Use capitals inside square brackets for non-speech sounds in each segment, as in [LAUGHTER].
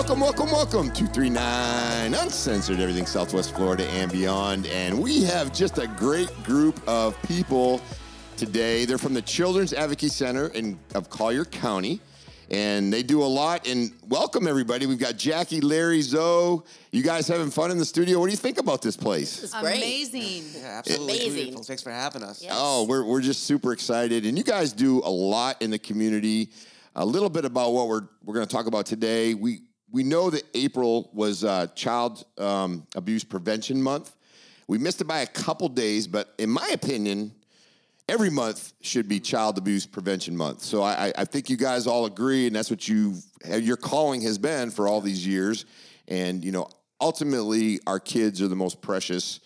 Welcome, welcome, welcome. 239 Uncensored, everything Southwest Florida and beyond. And we have just a great group of people today. They're from the Children's Advocacy Center in, of Collier County. And they do a lot. And welcome, everybody. We've got Jackie, Larry, Zoe. You guys having fun in the studio? What do you think about this place? It's great. Amazing. Yeah, absolutely Amazing. beautiful. Thanks for having us. Yeah. Oh, we're, we're just super excited. And you guys do a lot in the community. A little bit about what we're, we're going to talk about today. We, we know that April was uh, Child um, Abuse Prevention Month. We missed it by a couple days, but in my opinion, every month should be Child Abuse Prevention Month. So I, I- think you guys all agree, and that's what you your calling has been for all these years. And you know, ultimately, our kids are the most precious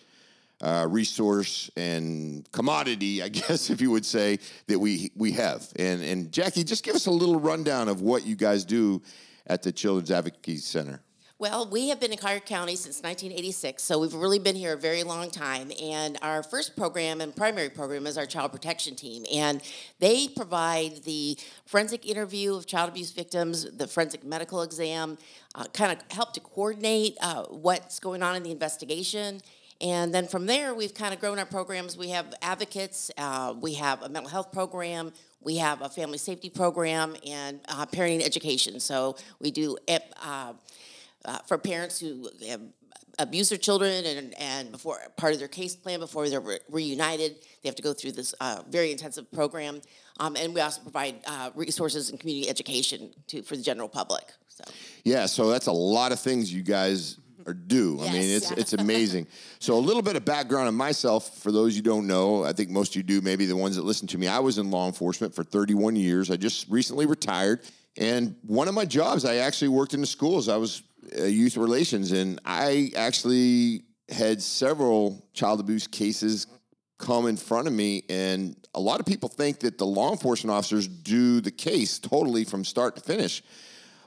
uh, resource and commodity, I [LAUGHS] guess, if you would say, that we we have. And and Jackie, just give us a little rundown of what you guys do at the Children's Advocacy Center. Well, we have been in Collier County since 1986, so we've really been here a very long time. And our first program and primary program is our child protection team. And they provide the forensic interview of child abuse victims, the forensic medical exam, uh, kind of help to coordinate uh, what's going on in the investigation. And then from there, we've kind of grown our programs. We have advocates, uh, we have a mental health program, we have a family safety program, and uh, parenting education. So we do uh, uh, for parents who have abused their children and, and before part of their case plan before they're re- reunited, they have to go through this uh, very intensive program. Um, and we also provide uh, resources and community education to for the general public. So. Yeah, so that's a lot of things you guys are do. I mean, it's it's [LAUGHS] amazing. so a little bit of background on myself for those you don't know. I think most of you do. Maybe the ones that listen to me. I was in law enforcement for 31 years. I just recently retired, and one of my jobs, I actually worked in the schools. I was uh, youth relations, and I actually had several child abuse cases come in front of me and a lot of people think that the law enforcement officers do the case totally from start to finish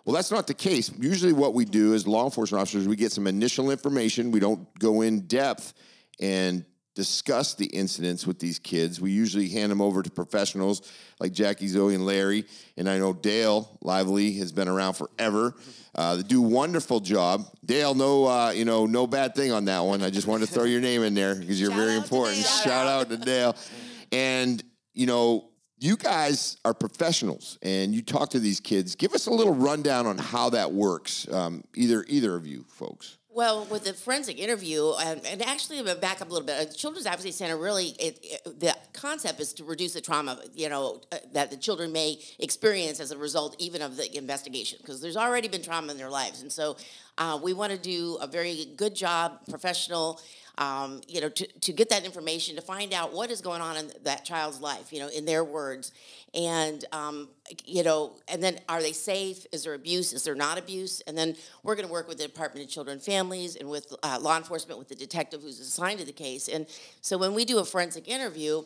well, that's not the case. Usually, what we do as law enforcement officers, we get some initial information. We don't go in depth and discuss the incidents with these kids. We usually hand them over to professionals like Jackie, Zoe, and Larry. And I know Dale Lively has been around forever. Uh, they do a wonderful job. Dale, no, uh, you know, no bad thing on that one. I just wanted to throw your name in there because you're Shout very important. Shout out to Dale. And you know, you guys are professionals and you talk to these kids. Give us a little rundown on how that works. Um, either either of you folks. Well, with the forensic interview, and, and actually, back up a little bit. Children's Advocacy Center really, it, it, the concept is to reduce the trauma, you know, uh, that the children may experience as a result even of the investigation, because there's already been trauma in their lives, and so uh, we want to do a very good job, professional. Um, you know, to, to get that information, to find out what is going on in that child's life, you know, in their words. And, um, you know, and then are they safe? Is there abuse? Is there not abuse? And then we're going to work with the Department of Children and Families and with uh, law enforcement, with the detective who's assigned to the case. And so when we do a forensic interview,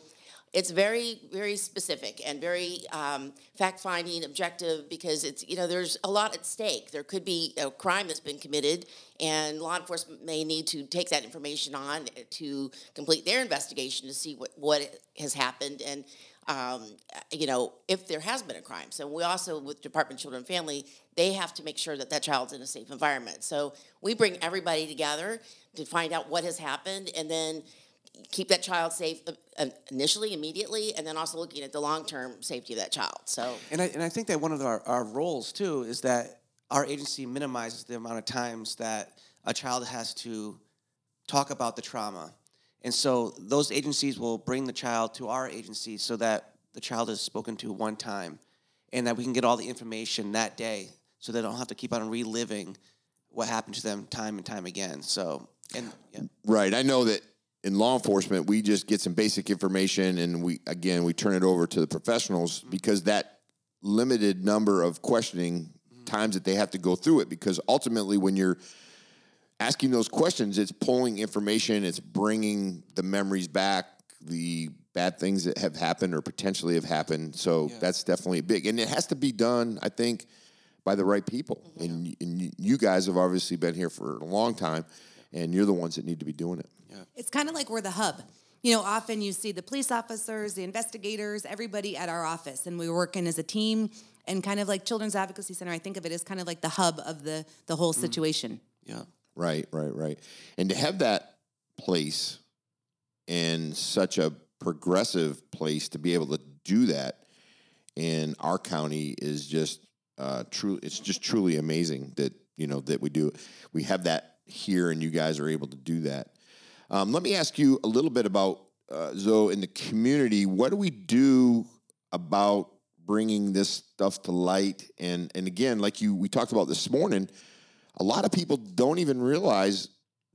it's very, very specific and very um, fact-finding, objective, because it's you know there's a lot at stake. There could be a crime that's been committed, and law enforcement may need to take that information on to complete their investigation to see what what has happened and um, you know if there has been a crime. So we also with Department of Children and Family, they have to make sure that that child's in a safe environment. So we bring everybody together to find out what has happened, and then keep that child safe uh, initially, immediately, and then also looking at the long term safety of that child. So, And I, and I think that one of our, our roles too is that our agency minimizes the amount of times that a child has to talk about the trauma. And so those agencies will bring the child to our agency so that the child is spoken to one time and that we can get all the information that day so they don't have to keep on reliving what happened to them time and time again. So, and yeah. Right. I know that in law enforcement, we just get some basic information and we, again, we turn it over to the professionals mm-hmm. because that limited number of questioning mm-hmm. times that they have to go through it because ultimately when you're asking those questions it's pulling information it's bringing the memories back the bad things that have happened or potentially have happened. So that's definitely big and it has to be done i think by the right people. Mm-hmm. And, and you guys have obviously been here for a long time and you're the ones that need to be doing it Yeah. It's kind of like we're the hub. You know, often you see the police officers, the investigators, everybody at our office, and we're working as a team. And kind of like Children's Advocacy Center, I think of it as kind of like the hub of the the whole situation. Yeah. Right, right, right. And to have that place and such a progressive place to be able to do that in our county is just uh, true. It's just truly amazing that you know that we do. We have that here, and you guys are able to do that. Um, let me ask you a little bit about uh, Zoe in the community. What do we do about bringing this stuff to light? And and again, like you we talked about this morning, a lot of people don't even realize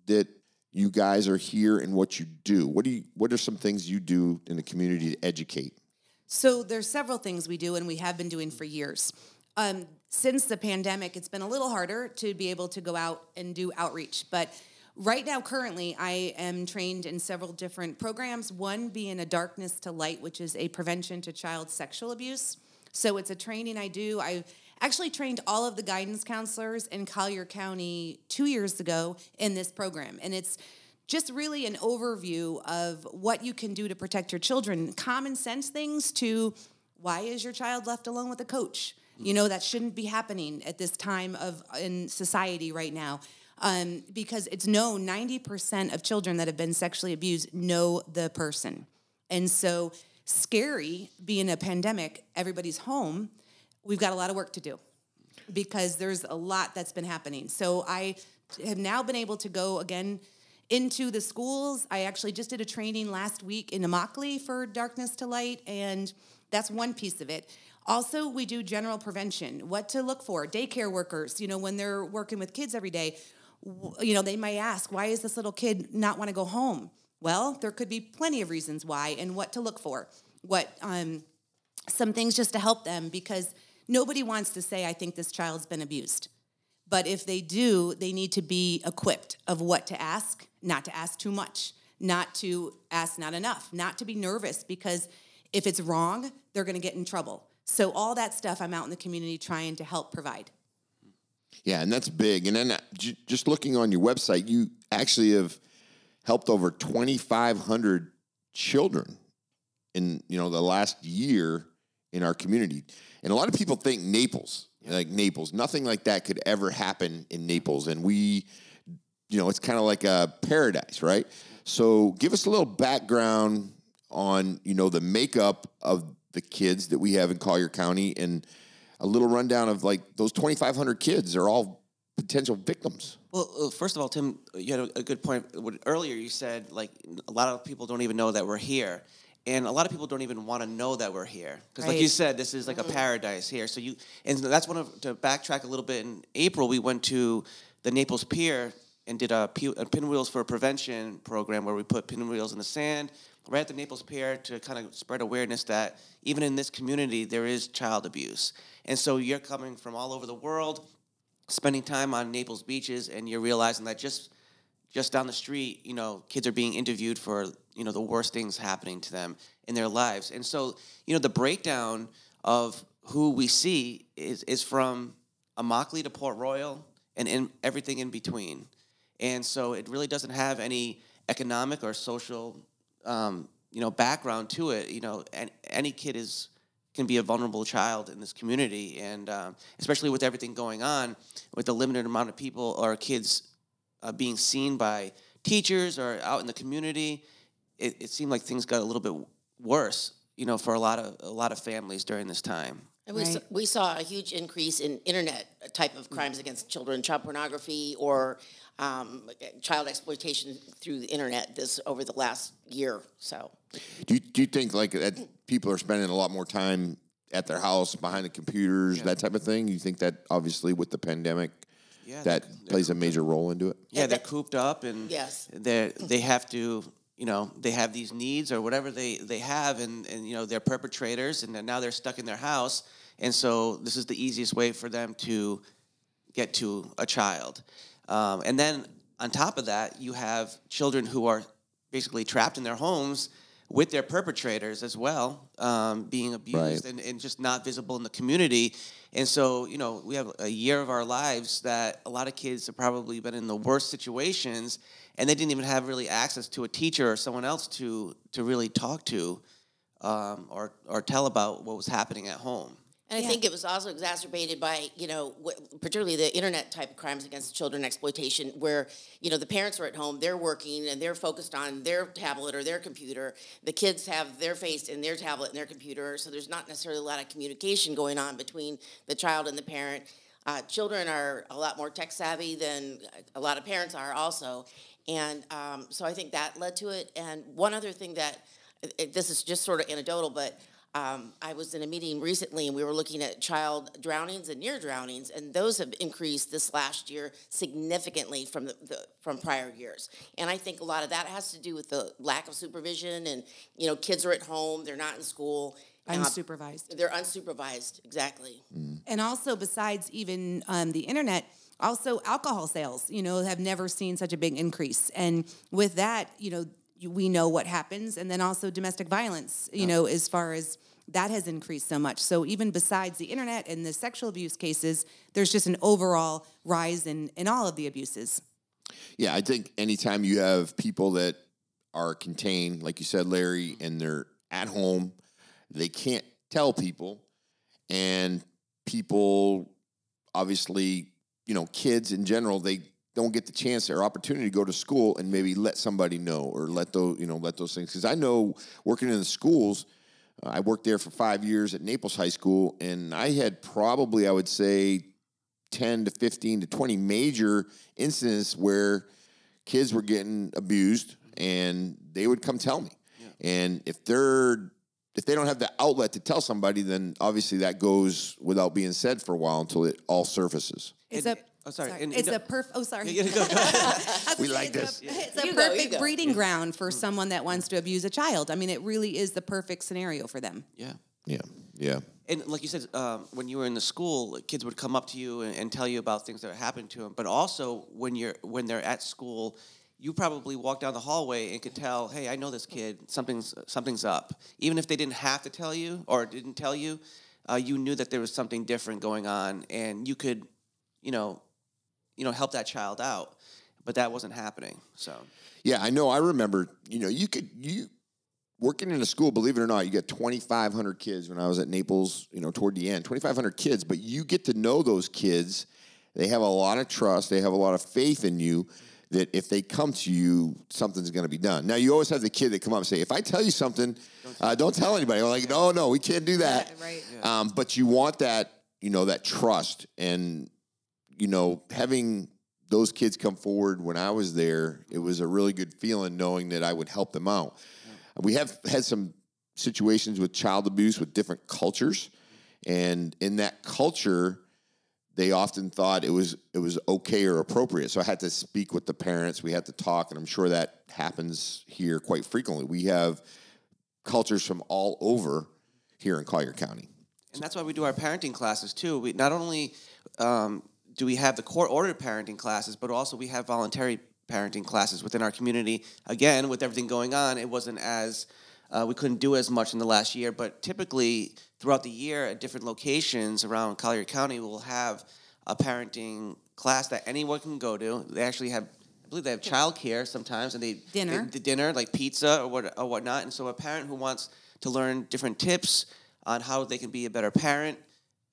that you guys are here and what you do. What do you? What are some things you do in the community to educate? So there's several things we do and we have been doing for years. Um, since the pandemic, it's been a little harder to be able to go out and do outreach. But right now, currently, I am trained in several different programs. One being a Darkness to Light, which is a prevention to child sexual abuse. So it's a training I do. I actually trained all of the guidance counselors in Collier County two years ago in this program, and it's just really an overview of what you can do to protect your children. Common sense things to why is your child left alone with a coach? You know that shouldn't be happening at this time of in society right now. Um, because it's known 90% of children that have been sexually abused know the person. And so scary being a pandemic, everybody's home, we've got a lot of work to do because there's a lot that's been happening. So I have now been able to go again into the schools. I actually just did a training last week in Immokalee for Darkness to Light, and that's one piece of it. Also, we do general prevention, what to look for. Daycare workers, you know, when they're working with kids every day, you know, they may ask, why is this little kid not want to go home? Well, there could be plenty of reasons why and what to look for. What um, some things just to help them because nobody wants to say, I think this child's been abused. But if they do, they need to be equipped of what to ask, not to ask too much, not to ask not enough, not to be nervous because if it's wrong, they're going to get in trouble. So all that stuff I'm out in the community trying to help provide. Yeah, and that's big. And then uh, just looking on your website, you actually have helped over 2,500 children in you know the last year in our community. And a lot of people think Naples, like Naples, nothing like that could ever happen in Naples. And we, you know, it's kind of like a paradise, right? So give us a little background on you know the makeup of the kids that we have in Collier County and a little rundown of like those 2,500 kids are all potential victims. Well, uh, first of all, Tim, you had a, a good point. Earlier, you said like a lot of people don't even know that we're here, and a lot of people don't even want to know that we're here because, like you said, this is like a paradise here. So you, and that's one of to backtrack a little bit. In April, we went to the Naples Pier and did a, pinwheels for prevention program where we put pinwheels in the sand right at the Naples Pier to kind of spread awareness that even in this community there is child abuse. And so you're coming from all over the world spending time on Naples beaches and you're realizing that just just down the street, you know, kids are being interviewed for, you know, the worst things happening to them in their lives. And so, you know, the breakdown of who we see is is from Immokalee to Port Royal and in everything in between. And so it really doesn't have any economic or social um, you know, background to it. You know, and any kid is can be a vulnerable child in this community, and um, especially with everything going on, with the limited amount of people or kids uh, being seen by teachers or out in the community, it, it seemed like things got a little bit worse. You know, for a lot of a lot of families during this time. And we, saw, Right. we saw a huge increase in internet type of crimes against children, child pornography or um, child exploitation through the internet this over the last year. So Do you, do you think like that people are spending a lot more time at their house behind the computers, that type of thing? You think that obviously with the pandemic, Yeah, that they're- they're plays a major role into it? Yeah, they're cooped up and Yes. they they have to you know they have these needs or whatever they they have and and you know they're perpetrators and now they're stuck in their house and so this is the easiest way for them to get to a child. Um, and then on top of that, you have children who are basically trapped in their homes with their perpetrators as well, um, being abused Right. and, and just not visible in the community. And so, you know, we have a year of our lives that a lot of kids have probably been in the worst situations and they didn't even have really access to a teacher or someone else to, to really talk to um, or, or tell about what was happening at home. And I think it was also exacerbated by, you know, particularly the internet type of crimes against children exploitation, where, you know, the parents are at home, they're working, and they're focused on their tablet or their computer. The kids have their face in their tablet and their computer, so there's not necessarily a lot of communication going on between the child and the parent. Uh, children are a lot more tech savvy than a lot of parents are, also. And um, so I think that led to it. And one other thing that, this is just sort of anecdotal, but um, I was in a meeting recently and we were looking at child drownings and near drownings, and those have increased this last year significantly from the, the from prior years. And I think a lot of that has to do with the lack of supervision, and you know, kids are at home, they're not in school. uh, Unsupervised. they're unsupervised, exactly. And also, besides even um, the internet, also alcohol sales, you know, have never seen such a big increase. And with that, you know, you- we know what happens. And then also domestic violence, you know, as far as that has increased so much. So even besides the internet and the sexual abuse cases, there's just an overall rise in, in all of the abuses. Yeah, I think anytime you have people that are contained, like you said, Larry, and they're at home, they can't tell people, and people, obviously, you know, kids in general, they don't get the chance or opportunity to go to school and maybe let somebody know or let those, you know, let those things. Because I know working in the schools, uh, I worked there for five years at Naples High School, and I had probably, I would say, 10 to 15 to 20 major incidents where kids were getting abused and they would come tell me. And if they're if they don't have the outlet to tell somebody, then obviously that goes without being said for a while until it all surfaces. It's And- a oh, sorry, and- it's a perf. Oh, sorry. Yeah, go- go. [LAUGHS] We like this. A, it's a You go, perfect go. breeding ground for someone that wants to abuse a child. I mean, it really is the perfect scenario for them. yeah. Yeah. Yeah. And like you said, um, when you were in the school, kids would come up to you and, and tell you about things that happened to them. But also, when you're when they're at school, you probably walk down the hallway and could tell, hey, I know this kid. Something's something's up. Even if they didn't have to tell you or didn't tell you, uh, you knew that there was something different going on, and you could, you know, you know, help that child out. But that wasn't happening. So Yeah, I know. I remember, you know, you could you working in a school, believe it or not, you get 2500 kids when I was at Naples, you know, toward the end. 2500 kids, but you get to know those kids. They have a lot of trust, they have a lot of faith in you that if they come to you, something's going to be done. Now, you always have the kid that come up and say, "If I tell you something, uh, don't tell anybody." I'm like, "No, no, we can't do that." Yeah, right. Um, but you want that, you know, that trust and you know, having those kids come forward when I was there, it was a really good feeling knowing that I would help them out. We have had some situations with child abuse with different cultures, and in that culture, they often thought it was it was okay or appropriate. So I had to speak with the parents. We had to talk, and I'm sure that happens here quite frequently. We have cultures from all over here in Collier County. And that's why we do our parenting classes too. We not only um, do we have the court ordered parenting classes, but also we have voluntary parenting classes within our community. Again, with everything going on, it wasn't as uh, we couldn't do as much in the last year. But typically, throughout the year, at different locations around Collier County, we'll have a parenting class that anyone can go to. They actually have. I believe they have childcare sometimes, and they Dinner. they- the dinner like pizza or what or whatnot. And so a parent who wants to learn different tips on how they can be a better parent,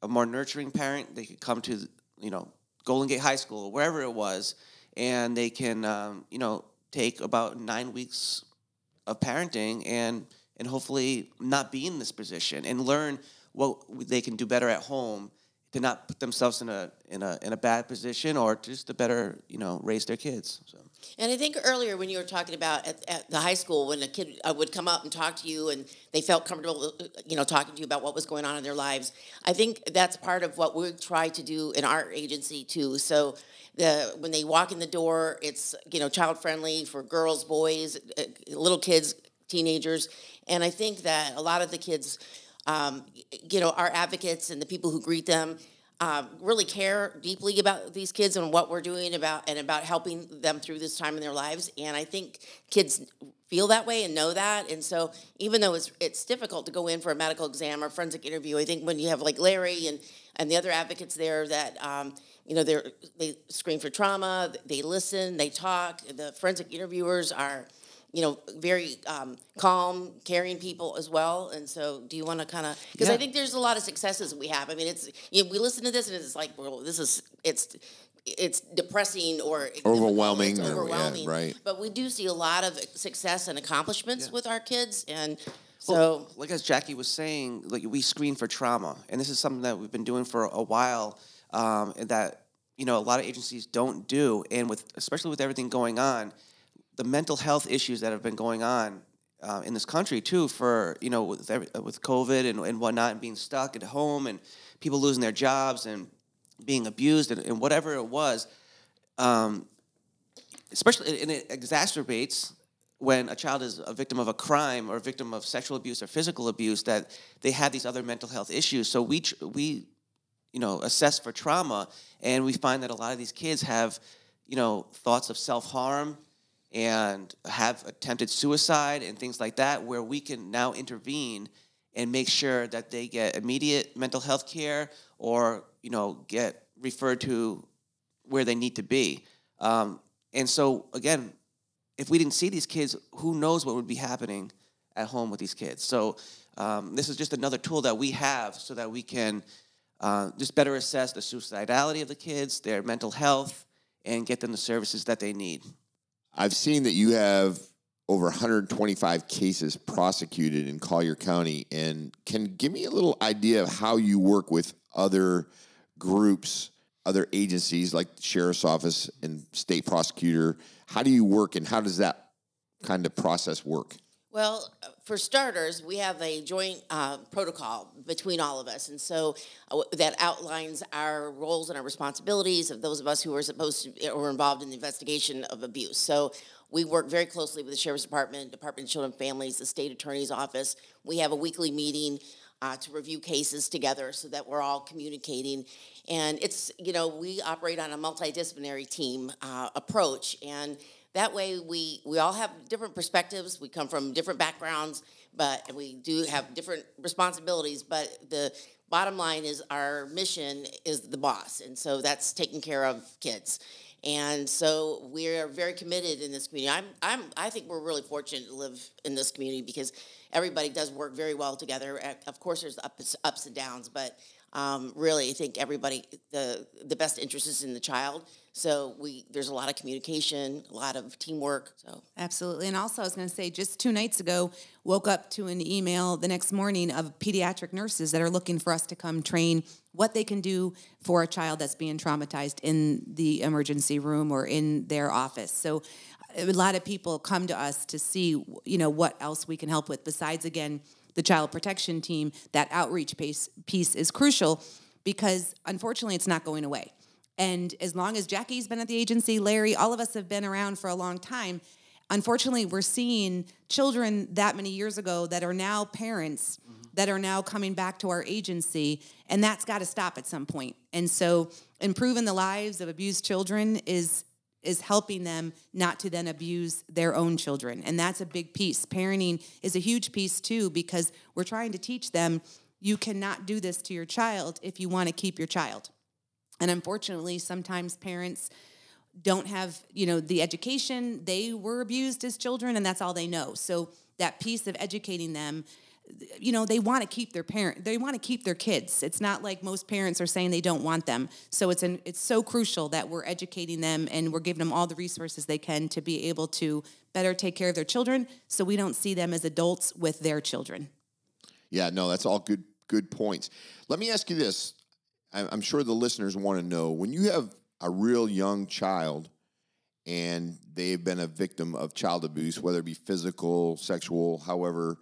a more nurturing parent, they could come to you know Golden Gate High School, wherever it was, and they can um, you know take about nine weeks of parenting and and hopefully not be in this position and learn what they can do better at home to not put themselves in a in a in a bad position or just to better you know raise their kids. So. And I think earlier when you were talking about at, at the high school, when a kid uh, would come up and talk to you and they felt comfortable, uh, you know, talking to you about what was going on in their lives, I think that's part of what we try to do in our agency too. So the when they walk in the door, it's you know child friendly for girls, boys, uh, little kids, teenagers, and I think that a lot of the kids um, you know, our advocates and the people who greet them um, really care deeply about these kids and what we're doing about and about helping them through this time in their lives. And I think kids feel that way and know that. And so even though it's it's difficult to go in for a medical exam or forensic interview, I think when you have like Larry and and the other advocates there that um, you know they they screen for trauma, they listen, they talk. The forensic interviewers are you know, very um, calm, caring people as well. And so, do you want to kind of? Because Yeah. I think there's a lot of successes we have. I mean, it's you know, we listen to this and it's like, well, this is it's it's depressing or Overwhelming It's or- yeah, overwhelming, right. But we do see a lot of success and accomplishments Yeah. with our kids, and so. Well, like as Jackie was saying, like we screen for trauma, and this is something that we've been doing for a while, um, that you know a lot of agencies don't do, and with especially with everything going on, the mental health issues that have been going on uh, in this country too, for you know with every, with COVID and, and whatnot, and being stuck at home, and people losing their jobs and being abused, and, and whatever it was, um, especially and it exacerbates when a child is a victim of a crime or a victim of sexual abuse or physical abuse that they have these other mental health issues. So we we you know assess for trauma and we find that a lot of these kids have you know thoughts of self-harm and have attempted suicide and things like that where we can now intervene and make sure that they get immediate mental health care or you know get referred to where they need to be. Um, and so again if we didn't see these kids who knows what would be happening at home with these kids? So um, this is just another tool that we have so that we can uh, just better assess the suicidality of the kids their mental health and get them the services that they need I've seen that you have over 125 cases prosecuted in Collier County, and can give me a little idea of how you work with other groups, other agencies like the sheriff's office and state prosecutor. How do you work, and how does that kind of process work? Well, uh, for starters, we have a joint uh, protocol between all of us, and so uh, that outlines our roles and our responsibilities of those of us who are supposed to or involved in the investigation of abuse. So we work very closely with the sheriff's department, Department of Children and Families, the state attorney's office. We have a weekly meeting uh, to review cases together so that we're all communicating. And it's, you know, we operate on a multidisciplinary team uh, approach. And that way we, we all have different perspectives. We come from different backgrounds, but we do have different responsibilities. But the bottom line is our mission is the boss. And so that's taking care of kids. And so we are very committed in this community. I'm, I'm, I think we're really fortunate to live in this community because everybody does work very well together. Uh, Of course, there's ups, ups and downs, but um, really, I think everybody the the best interest is in the child. So we there's a lot of communication, a lot of teamwork. So Absolutely. And also, I was going to say, just two nights ago, woke up to an email the next morning of pediatric nurses that are looking for us to come train what they can do for a child that's being traumatized in the emergency room or in their office. So, a lot of people come to us to see, you know, what else we can help with besides, again, the child protection team. That outreach piece, piece is crucial because, unfortunately, it's not going away. And as long as Jackie's been at the agency, Larry, all of us have been around for a long time. Unfortunately, we're seeing children that many years ago that are now parents mm-hmm. that are now coming back to our agency, and that's got to stop at some point. And so, improving the lives of abused children is is helping them not to then abuse their own children. And that's a big piece. Parenting is a huge piece too because we're trying to teach them you cannot do this to your child if you want to keep your child. And unfortunately, sometimes parents don't have, you know, the education. They were abused as children and that's all they know. So that piece of educating them, you know, they want to keep their parent, they want to keep their kids. It's not like most parents are saying they don't want them. So it's an it's so crucial that we're educating them and we're giving them all the resources they can to be able to better take care of their children so we don't see them as adults with their children. Yeah, no, that's all good good points. Let me ask you this. I'm sure the listeners want to know when you have a real young child and they've been a victim of child abuse, whether it be physical, sexual, however,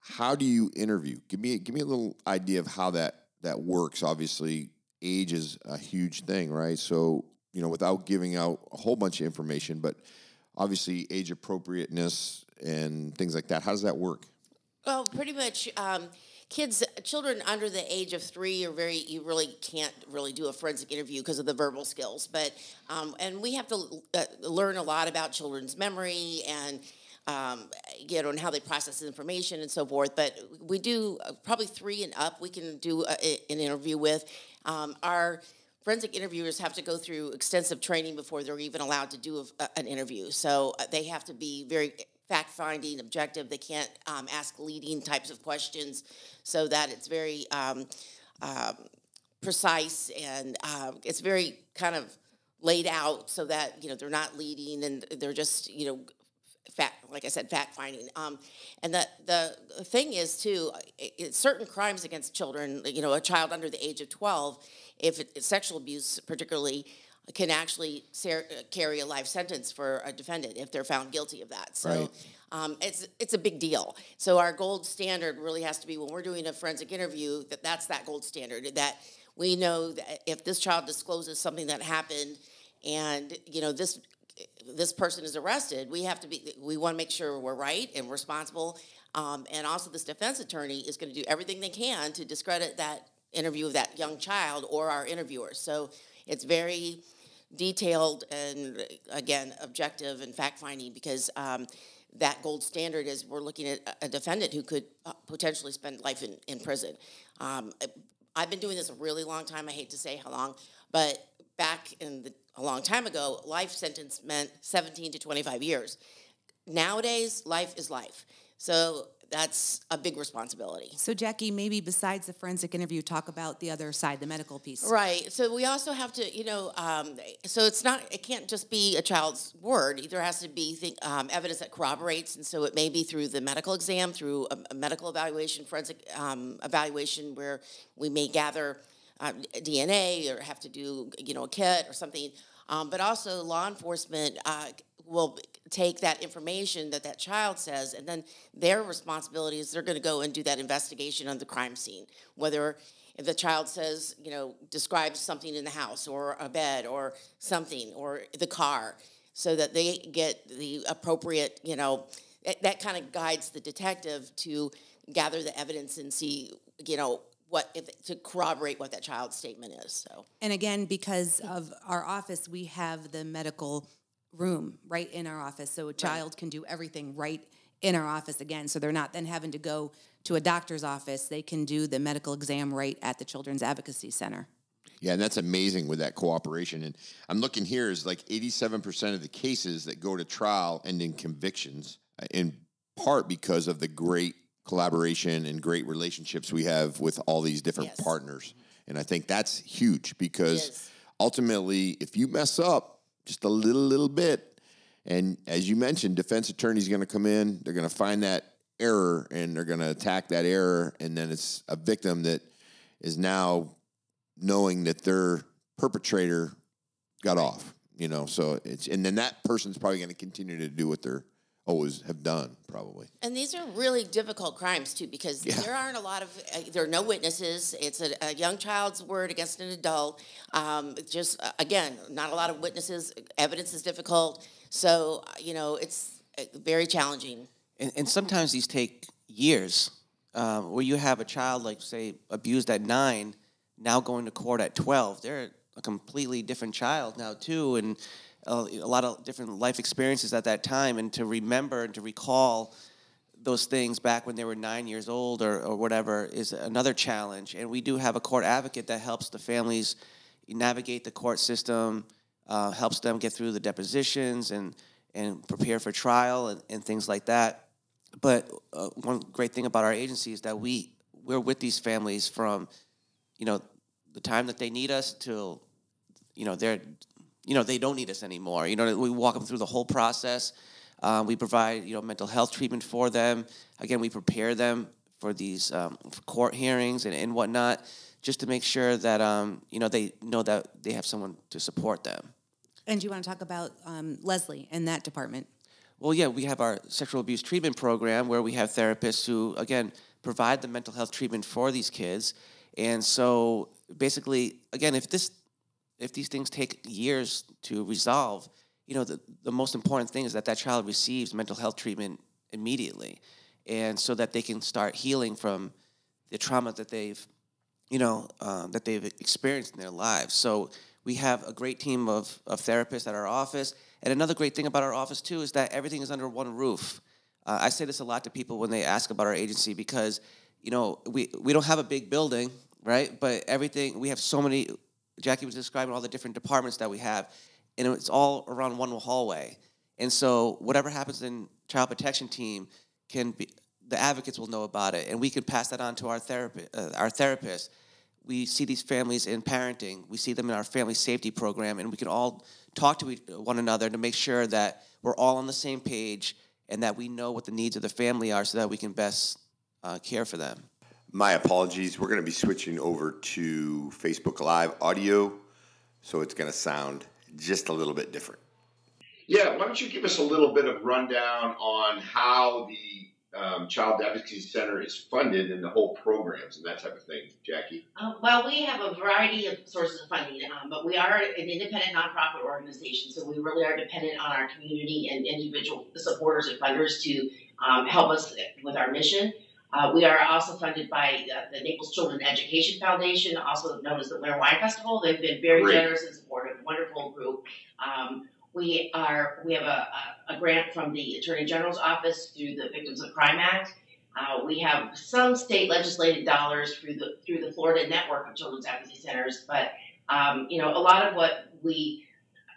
how do you interview? Give me give me a little idea of how that that works. Obviously, age is a huge thing, right? So, you know, without giving out a whole bunch of information, but obviously age appropriateness and things like that. How does that work? Well, pretty much. Um, kids, children under the age of three are very, you really can't really do a forensic interview because of the verbal skills. But, um, and we have to uh, learn a lot about children's memory and, um, you know, and how they process information and so forth. But we do uh, probably three and up, we can do a, an interview with. Um, our forensic interviewers have to go through extensive training before they're even allowed to do a, an interview. So uh, they have to be very fact finding, objective. They can't um, ask leading types of questions so that it's very um, um, precise and uh, it's very kind of laid out so that you know they're not leading and they're just you know fact like I said fact finding um, and the the thing is too it, certain crimes against children you know a child under the age of 12 if it's sexual abuse particularly can actually ser- carry a life sentence for a defendant if they're found guilty of that so Right. um, it's it's a big deal. So our gold standard really has to be when we're doing a forensic interview that that's that gold standard that we know that if this child discloses something that happened and you know this this person is arrested, we have to be we want to make sure we're right and responsible. Um, and also, this defense attorney is going to do everything they can to discredit that interview of that young child or our interviewers. So it's very detailed and again objective and fact finding because um, that gold standard is we're looking at a- a defendant who could uh, potentially spend life in, in prison. Um, I've been doing this a really long time. I hate to say how long, but back in the, a long time ago, life sentence meant 17 to 25 years. Nowadays, life is life. So that's a big responsibility. So, Jackie, maybe besides the forensic interview, talk about the other side, the medical piece. Right. So we also have to, you know, um, so it's not, it can't just be a child's word. There has to be th- um, evidence that corroborates, and so it may be through the medical exam, through a, a medical evaluation, forensic um, evaluation, where we may gather um, DNA or have to do, you know, a kit or something. Um, but also, law enforcement uh, will take that information that that child says, and then their responsibility is they're going to go and do that investigation on the crime scene, whether if the child says, you know, describes something in the house or a bed or something or the car, so that they get the appropriate, you know, that, that kind of guides the detective to gather the evidence and see, you know, what if, to corroborate what that child's statement is. So And again, because of our office, we have the medical room right in our office. So a child can do everything right in our office again. So they're not then having to go to a doctor's office. They can do the medical exam right at the Children's Advocacy Center. Yeah, and that's amazing with that cooperation. And I'm looking here is like 87% of the cases that go to trial end in convictions, uh, in part because of the great collaboration and great relationships we have with all these different Yes. partners. And I think that's huge because ultimately, if you mess up just a little, little bit, and as you mentioned, defense attorney's going to come in, they're going to find that error and they're going to attack that error, and then it's a victim that is now knowing that their perpetrator got off. You know, so it's and then that person's probably going to continue to do what they're always have done, probably. And these are really difficult crimes too, because Yeah. there aren't a lot of uh, there are no witnesses. It's a, a young child's word against an adult. Um, just uh, again, not a lot of witnesses. Evidence is difficult, so uh, you know it's uh, very challenging. and, and sometimes these take years um, where you have a child like say abused at nine now going to court at 12 they're a completely different child now too and a, lot of different life experiences at that time and to remember and to recall those things back when they were nine years old or, or whatever is another challenge. And we do have a court advocate that helps the families navigate the court system uh, helps them get through the depositions and and prepare for trial and, and things like that. But uh, one great thing about our agency is that we we're with these families from you know the time that they need us till you know they're you know they don't need us anymore you know we walk them through the whole process um, we provide you know mental health treatment for them again we prepare them for these um, for court hearings and, and whatnot just to make sure that um, you know they know that they have someone to support them And do you want to talk about um, Leslie and that department? Well, yeah, we have our sexual abuse treatment program where we have therapists who, again, provide the mental health treatment for these kids. And so, basically, again, if this, if these things take years to resolve, you know, the, the most important thing is that that child receives mental health treatment immediately, and so that they can start healing from the trauma that they've, you know, uh, that they've experienced in their lives. So we have a great team of, of therapists at our office. And another great thing about our office, too, is that everything is under one roof. Uh, I say this a lot to people when they ask about our agency because, you know, we, we don't have a big building, right? But everything, we have so many, Jackie was describing all the different departments that we have, and it's all around one hallway. And so whatever happens in child protection team can be, the advocates will know about it, and we can pass that on to our therapist, uh, our therapists we see these families in parenting, we see them in our family safety program, and we can all talk to one another to make sure that we're all on the same page and that we know what the needs of the family are so that we can best uh, care for them. My apologies. We're going to be switching over to Facebook Live audio, so it's going to sound just a little bit different. Yeah, why don't you give us a little bit of rundown on how the um, Child Advocacy Center is funded and the whole programs and that type of thing, Jackie? Uh, well, we have a variety of sources of funding, um, but we are an independent nonprofit organization, so we really are dependent on our community and individual supporters and funders to um, help us with our mission. Uh, we are also funded by uh, the Naples Children Education Foundation, also known as the Winter Wine Festival. They've been very Great. generous and supportive, wonderful group. Um, we are we have a, a, a, grant from the Attorney General's office through the Victims of Crime Act. Uh, we have some state legislated dollars through the through the Florida network of children's advocacy centers, but um, you know a lot of what we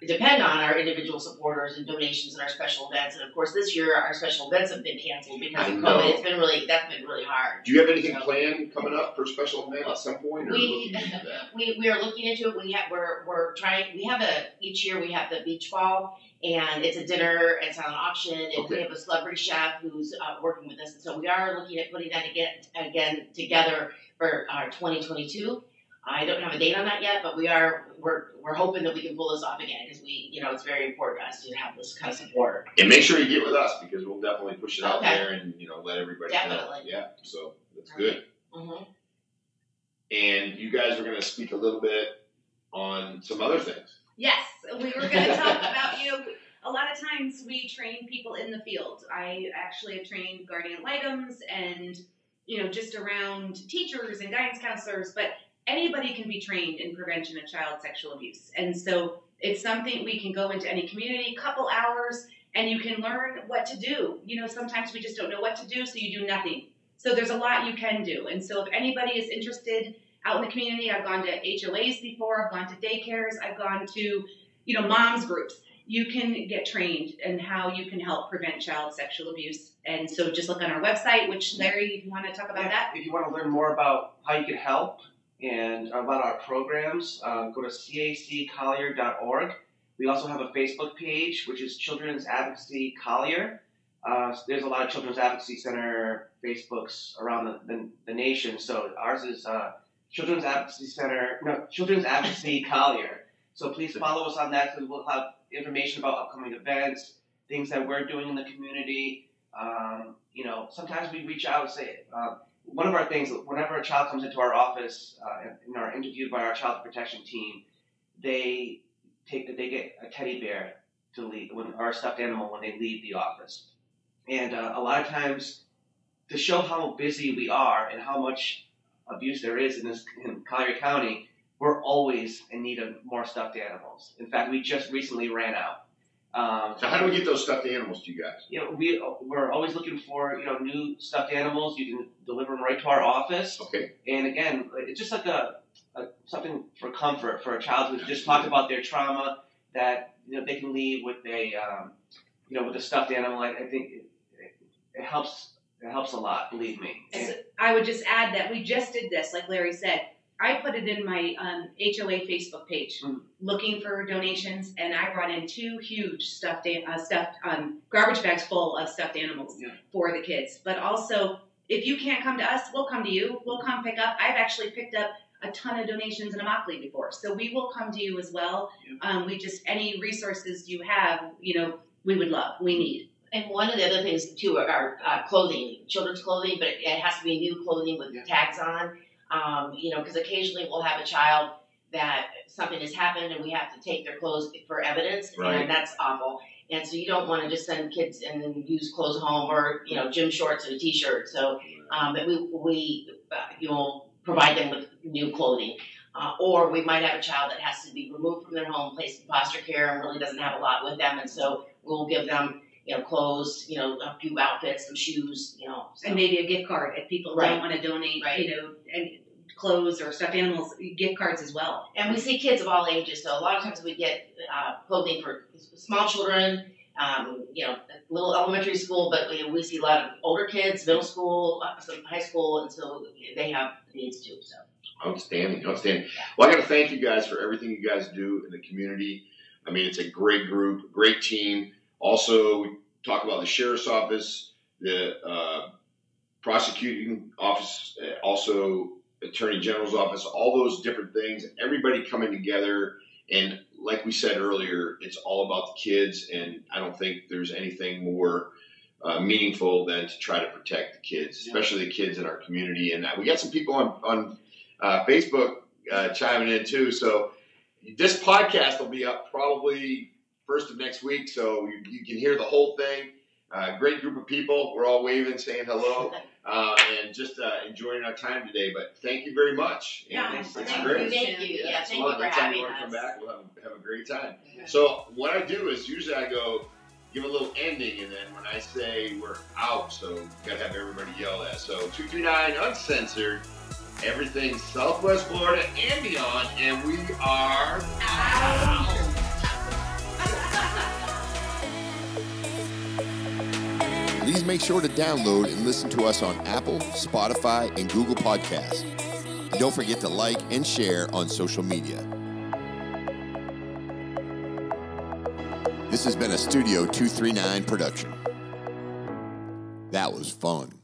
depend on our individual supporters and donations and our special events. And of course, this year our special events have been canceled because of COVID. It's been really that's been really hard. Do you have anything so, planned coming up for special event at some point? we, [LAUGHS] we we are looking into it. We have we're we're trying. We have a each year we have the beach ball. And it's a dinner, it's on an auction, and okay. we have a celebrity chef who's uh, working with us. And so we are looking at putting that again, again together for our 2022. I don't have a date on that yet, but we are we're we're hoping that we can pull this off again because we you know it's very important to us to have this kind of support. And make sure you get with us because we'll definitely push it out okay. there and you know let everybody definitely. know. Yeah, so that's good. Mm-hmm. And you guys are going to speak a little bit on some other things. Yes, we were going to talk about you know a lot of times we train people in the field. I actually have trained guardian ad litems and you know just around teachers and guidance counselors, but anybody can be trained in prevention of child sexual abuse. And so it's something we can go into any community, couple hours, and you can learn what to do. You know, sometimes we just don't know what to do, so you do nothing. So there's a lot you can do. And so if anybody is interested out in the community, I've gone to HOAs before, I've gone to daycares, I've gone to, you know, moms groups. You can get trained in how you can help prevent child sexual abuse. And so just look on our website, which Larry, you want to talk about yeah, that. If you want to learn more about how you can help, and about our programs, um, go to caccollier.org. We also have a Facebook page, which is Children's Advocacy Collier. Uh, there's a lot of Children's Advocacy Center Facebooks around the, the, the nation. So ours is uh, Children's Advocacy Center, no, Children's Advocacy [LAUGHS] Collier. So please follow us on that because we'll have information about upcoming events, things that we're doing in the community. Um, you know, sometimes we reach out and say, uh, one of our things, whenever a child comes into our office uh, and are interviewed by our child protection team, they take they get a teddy bear to leave when stuffed animal when they leave the office, and uh, a lot of times to show how busy we are and how much abuse there is in this in Collier County, we're always in need of more stuffed animals. In fact, we just recently ran out. Um, so how do we get those stuffed animals to you guys? You know, we we're always looking for you know new stuffed animals. You can deliver them right to our office. Okay. And again, it's just like a, a something for comfort for a child who's just talked about their trauma that you know they can leave with a um, you know with a stuffed animal. I, I think it, it, it helps. It helps a lot. Believe me. I would just add that we just did this, like Larry said I put it in my um, HOA Facebook page, mm. looking for donations, and I brought in two huge stuffed uh, stuffed um, garbage bags full of stuffed animals yeah. for the kids. But also, if you can't come to us, we'll come to you. We'll come pick up. I've actually picked up a ton of donations in Immokalee before, so we will come to you as well. Yeah. Um, we just any resources you have, you know, we would love. We need. And one of the other things too are, uh, clothing, children's clothing, but it has to be new clothing with yeah. tags on. Um, you know, because occasionally we'll have a child that something has happened and we have to take their clothes for evidence, right. and that's awful. and so you don't want to just send kids and then use clothes home or you know gym shorts and a t-shirt. So, um, but we we uh, you know provide them with new clothing. Uh, or we might have a child that has to be removed from their home, placed in foster care, and really doesn't have a lot with them, and so we'll give them, you know, clothes, you know, a few outfits, some shoes, you know. So. and maybe a gift card if people Right. don't want to donate, Right. you know, and clothes or stuffed animals, gift cards as well. And we see kids of all ages, so a lot of times we get uh, clothing for small children, um, you know, little elementary school, but we, we see a lot of older kids, middle school, uh, some high school, and so they have needs too. So Outstanding, outstanding. Well, I got to thank you guys for everything you guys do in the community. I mean, it's a great group, great team. Also, we talk about the sheriff's office, the uh, prosecuting office, uh, also attorney general's office, all those different things. Everybody coming together, and like we said earlier, it's all about the kids. And I don't think there's anything more uh, meaningful than to try to protect the kids, especially the kids in our community. And uh, we got some people on on uh, Facebook uh, chiming in too. So this podcast will be up probably first of next week, so you, you can hear the whole thing. Uh, great group of people. We're all waving, saying hello, [LAUGHS] uh, and just uh, enjoying our time today. But thank you very much. And Yeah, it's, it's thank great. thank you, yeah, Yeah, thank you for next time having you want to come back, we'll have, have a great time. So what I do is usually I go give a little ending, and then when I say we're out, so you gotta have everybody yell that. So two three nine uncensored, everything Southwest Florida and beyond, and we are out. Please make sure to download and listen to us on Apple, Spotify, and Google Podcasts. And don't forget to like and share on social media. This has been a Studio 239 production. That was fun.